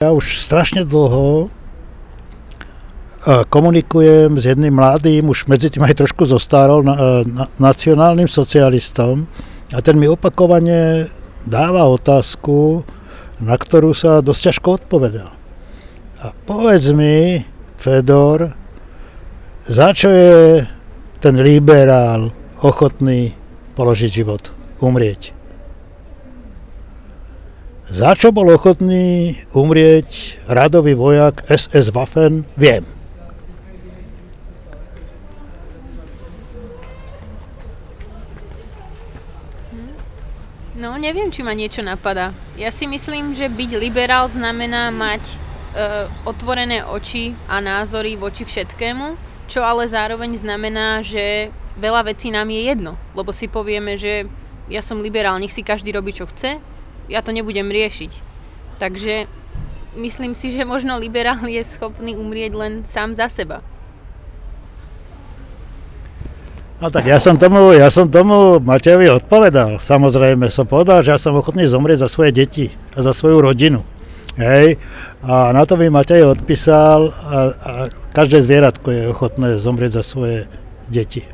Ja už strašne dlho e, komunikujem s jedným mladým, už medzi tým aj trošku zostáral, na, e, na, nacionálnym socialistom a ten mi opakovane dáva otázku, na ktorú sa dosť ťažko odpovedá. A povedz mi, Fedor, za čo je ten liberál ochotný položiť život, umrieť? Za čo bol ochotný umrieť radový vojak SS Waffen, viem. No, neviem, či ma niečo napadá. Ja si myslím, že byť liberál znamená mať e, otvorené oči a názory voči všetkému, čo ale zároveň znamená, že veľa vecí nám je jedno. Lebo si povieme, že ja som liberál, nech si každý robí, čo chce, ja to nebudem riešiť. Takže myslím si, že možno liberál je schopný umrieť len sám za seba. No tak ja som tomu, ja som tomu Matejovi odpovedal. Samozrejme som povedal, že ja som ochotný zomrieť za svoje deti a za svoju rodinu. Hej. A na to mi Matej odpísal a, a každé zvieratko je ochotné zomrieť za svoje deti.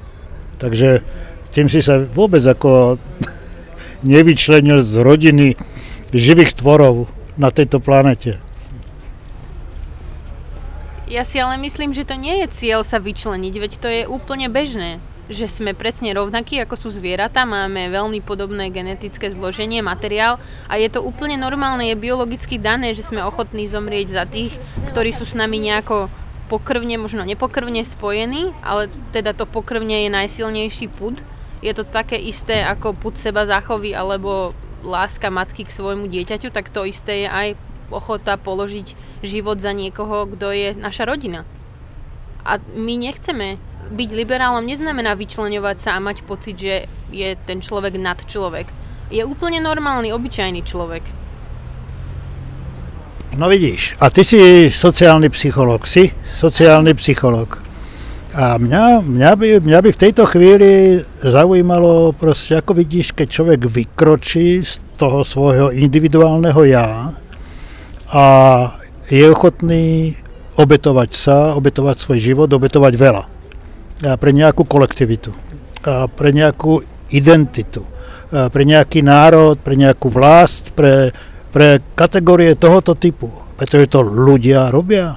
Takže tým si sa vôbec ako nevyčlenil z rodiny živých tvorov na tejto planete. Ja si ale myslím, že to nie je cieľ sa vyčleniť, veď to je úplne bežné že sme presne rovnakí ako sú zvieratá, máme veľmi podobné genetické zloženie, materiál a je to úplne normálne, je biologicky dané, že sme ochotní zomrieť za tých, ktorí sú s nami nejako pokrvne, možno nepokrvne spojení, ale teda to pokrvne je najsilnejší pud. Je to také isté ako pud seba zachoví alebo láska matky k svojmu dieťaťu, tak to isté je aj ochota položiť život za niekoho, kto je naša rodina. A my nechceme byť liberálom neznamená vyčleňovať sa a mať pocit, že je ten človek nad človek. Je úplne normálny, obyčajný človek. No vidíš, a ty si sociálny psycholog, si sociálny psycholog. A mňa, mňa, by, mňa by v tejto chvíli zaujímalo proste, ako vidíš, keď človek vykročí z toho svojho individuálneho ja a je ochotný obetovať sa, obetovať svoj život, obetovať veľa. Pre nejakú kolektivitu, pre nejakú identitu, pre nejaký národ, pre nejakú vlast, pre, pre kategórie tohoto typu. Pretože to ľudia robia.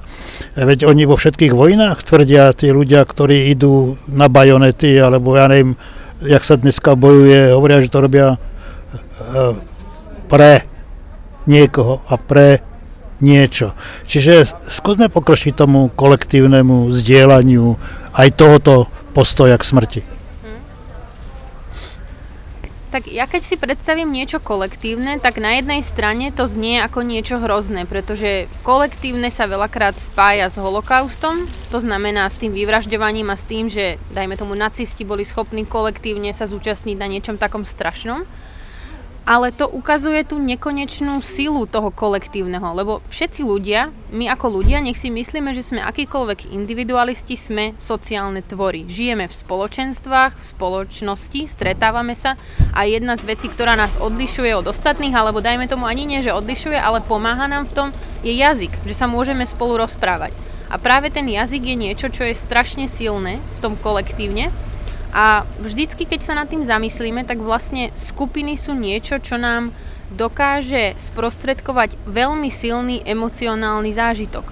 Veď oni vo všetkých vojnách tvrdia, tí ľudia, ktorí idú na bajonety, alebo ja neviem, jak sa dneska bojuje, hovoria, že to robia e, pre niekoho a pre niečo. Čiže skúsme pokročiť tomu kolektívnemu zdieľaniu aj tohoto postoja k smrti. Tak ja keď si predstavím niečo kolektívne, tak na jednej strane to znie ako niečo hrozné, pretože kolektívne sa veľakrát spája s holokaustom, to znamená s tým vyvražďovaním a s tým, že dajme tomu nacisti boli schopní kolektívne sa zúčastniť na niečom takom strašnom ale to ukazuje tú nekonečnú silu toho kolektívneho, lebo všetci ľudia, my ako ľudia, nech si myslíme, že sme akýkoľvek individualisti, sme sociálne tvory. Žijeme v spoločenstvách, v spoločnosti, stretávame sa a jedna z vecí, ktorá nás odlišuje od ostatných, alebo dajme tomu ani nie, že odlišuje, ale pomáha nám v tom, je jazyk, že sa môžeme spolu rozprávať. A práve ten jazyk je niečo, čo je strašne silné v tom kolektívne a vždycky, keď sa nad tým zamyslíme, tak vlastne skupiny sú niečo, čo nám dokáže sprostredkovať veľmi silný emocionálny zážitok.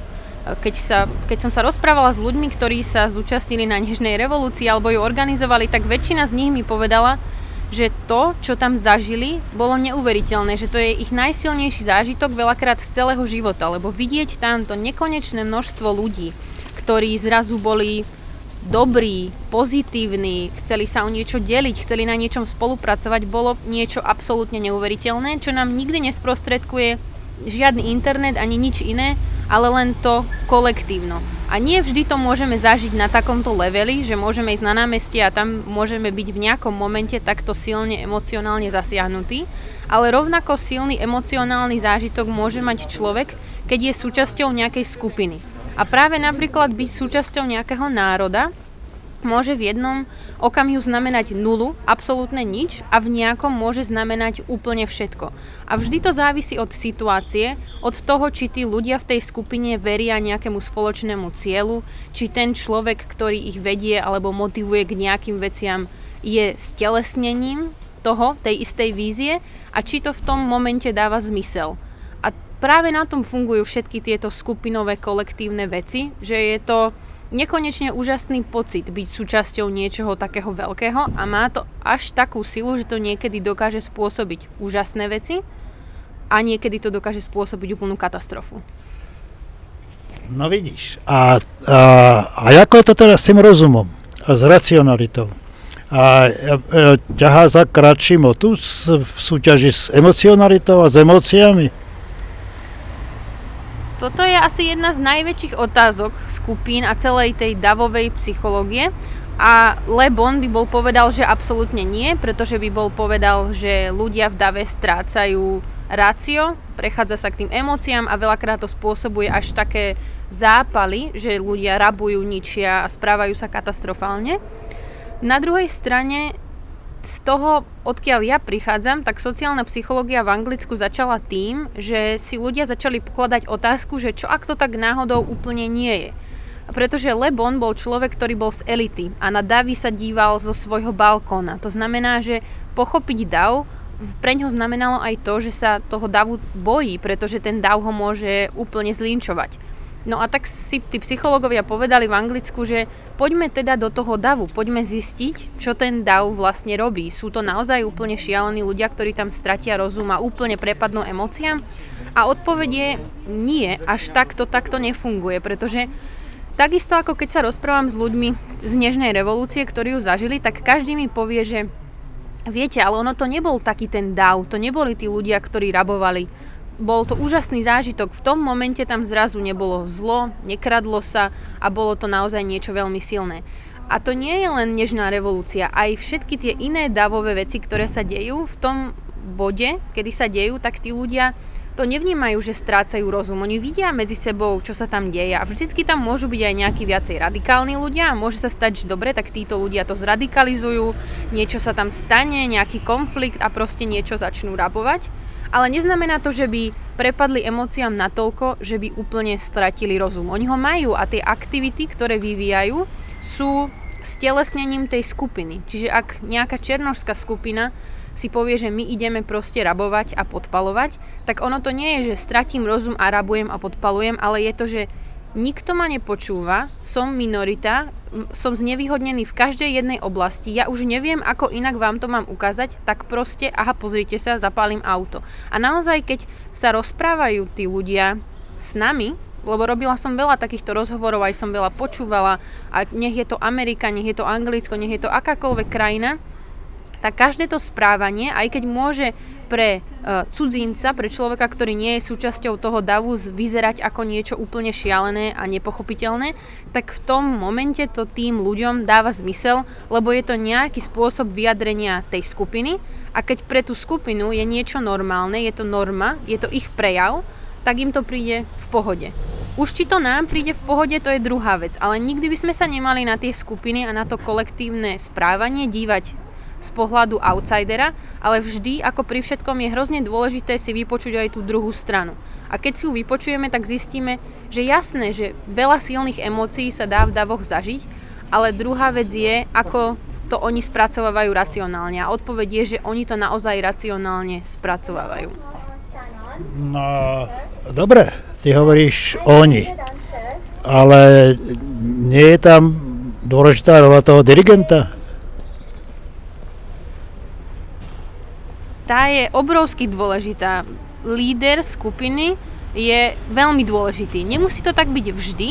Keď, sa, keď som sa rozprávala s ľuďmi, ktorí sa zúčastnili na Nežnej revolúcii alebo ju organizovali, tak väčšina z nich mi povedala, že to, čo tam zažili, bolo neuveriteľné, že to je ich najsilnejší zážitok veľakrát z celého života, lebo vidieť tam to nekonečné množstvo ľudí, ktorí zrazu boli dobrí, pozitívni, chceli sa o niečo deliť, chceli na niečom spolupracovať, bolo niečo absolútne neuveriteľné, čo nám nikdy nesprostredkuje žiadny internet ani nič iné, ale len to kolektívno. A nie vždy to môžeme zažiť na takomto leveli, že môžeme ísť na námestie a tam môžeme byť v nejakom momente takto silne emocionálne zasiahnutý, ale rovnako silný emocionálny zážitok môže mať človek, keď je súčasťou nejakej skupiny. A práve napríklad byť súčasťou nejakého národa môže v jednom okamihu znamenať nulu, absolútne nič a v nejakom môže znamenať úplne všetko. A vždy to závisí od situácie, od toho, či tí ľudia v tej skupine veria nejakému spoločnému cieľu, či ten človek, ktorý ich vedie alebo motivuje k nejakým veciam, je stelesnením toho, tej istej vízie a či to v tom momente dáva zmysel. Práve na tom fungujú všetky tieto skupinové kolektívne veci, že je to nekonečne úžasný pocit byť súčasťou niečoho takého veľkého a má to až takú silu, že to niekedy dokáže spôsobiť úžasné veci a niekedy to dokáže spôsobiť úplnú katastrofu. No vidíš. A, a, a ako je to teraz s tým rozumom a s racionalitou? A, a, a ťahá za kratší motus v súťaži s emocionalitou a s emóciami? Toto je asi jedna z najväčších otázok skupín a celej tej davovej psychológie. A Le Bon by bol povedal, že absolútne nie, pretože by bol povedal, že ľudia v dave strácajú rácio, prechádza sa k tým emóciám a veľakrát to spôsobuje až také zápaly, že ľudia rabujú, ničia a správajú sa katastrofálne. Na druhej strane z toho, odkiaľ ja prichádzam, tak sociálna psychológia v Anglicku začala tým, že si ľudia začali pokladať otázku, že čo ak to tak náhodou úplne nie je. Pretože Le Bon bol človek, ktorý bol z elity a na davy sa díval zo svojho balkóna. To znamená, že pochopiť dav pre ňo znamenalo aj to, že sa toho davu bojí, pretože ten dav ho môže úplne zlinčovať. No a tak si tí psychológovia povedali v Anglicku, že poďme teda do toho davu, poďme zistiť, čo ten dav vlastne robí. Sú to naozaj úplne šialení ľudia, ktorí tam stratia rozum a úplne prepadnú emóciám? A odpoveď je nie, až takto takto nefunguje, pretože takisto ako keď sa rozprávam s ľuďmi z Nežnej revolúcie, ktorí ju zažili, tak každý mi povie, že viete, ale ono to nebol taký ten dav, to neboli tí ľudia, ktorí rabovali bol to úžasný zážitok. V tom momente tam zrazu nebolo zlo, nekradlo sa a bolo to naozaj niečo veľmi silné. A to nie je len nežná revolúcia, aj všetky tie iné davové veci, ktoré sa dejú v tom bode, kedy sa dejú, tak tí ľudia to nevnímajú, že strácajú rozum. Oni vidia medzi sebou, čo sa tam deje a vždycky tam môžu byť aj nejakí viacej radikálni ľudia a môže sa stať, že dobre, tak títo ľudia to zradikalizujú, niečo sa tam stane, nejaký konflikt a proste niečo začnú rabovať ale neznamená to, že by prepadli emóciám natoľko, že by úplne stratili rozum. Oni ho majú a tie aktivity, ktoré vyvíjajú, sú stelesnením tej skupiny. Čiže ak nejaká černožská skupina si povie, že my ideme proste rabovať a podpalovať, tak ono to nie je, že stratím rozum a rabujem a podpalujem, ale je to, že nikto ma nepočúva, som minorita, som znevýhodnený v každej jednej oblasti, ja už neviem, ako inak vám to mám ukázať, tak proste, aha, pozrite sa, zapálim auto. A naozaj, keď sa rozprávajú tí ľudia s nami, lebo robila som veľa takýchto rozhovorov, aj som veľa počúvala a nech je to Amerika, nech je to Anglicko, nech je to akákoľvek krajina, tak každé to správanie, aj keď môže pre uh, cudzinca, pre človeka, ktorý nie je súčasťou toho davu, vyzerať ako niečo úplne šialené a nepochopiteľné, tak v tom momente to tým ľuďom dáva zmysel, lebo je to nejaký spôsob vyjadrenia tej skupiny a keď pre tú skupinu je niečo normálne, je to norma, je to ich prejav, tak im to príde v pohode. Už či to nám príde v pohode, to je druhá vec, ale nikdy by sme sa nemali na tie skupiny a na to kolektívne správanie dívať z pohľadu outsidera, ale vždy, ako pri všetkom, je hrozne dôležité si vypočuť aj tú druhú stranu. A keď si ju vypočujeme, tak zistíme, že jasné, že veľa silných emócií sa dá v davoch zažiť, ale druhá vec je, ako to oni spracovávajú racionálne. A odpoveď je, že oni to naozaj racionálne spracovávajú. No, dobre, ty hovoríš oni, ale nie je tam dôležitá rola toho dirigenta? Tá je obrovsky dôležitá. Líder skupiny je veľmi dôležitý. Nemusí to tak byť vždy,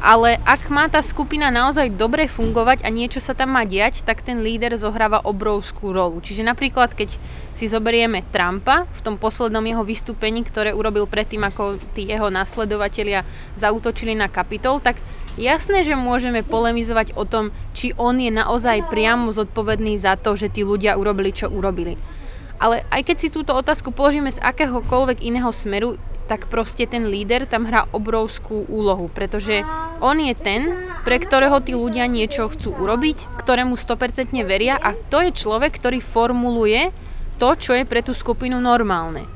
ale ak má tá skupina naozaj dobre fungovať a niečo sa tam má diať, tak ten líder zohráva obrovskú rolu. Čiže napríklad, keď si zoberieme Trumpa v tom poslednom jeho vystúpení, ktoré urobil predtým, ako tí jeho nasledovatelia zautočili na Kapitol, tak jasné, že môžeme polemizovať o tom, či on je naozaj priamo zodpovedný za to, že tí ľudia urobili, čo urobili. Ale aj keď si túto otázku položíme z akéhokoľvek iného smeru, tak proste ten líder tam hrá obrovskú úlohu, pretože on je ten, pre ktorého tí ľudia niečo chcú urobiť, ktorému 100% veria a to je človek, ktorý formuluje to, čo je pre tú skupinu normálne.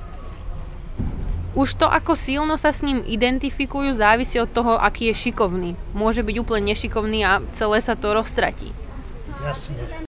Už to, ako silno sa s ním identifikujú, závisí od toho, aký je šikovný. Môže byť úplne nešikovný a celé sa to roztratí. Jasne.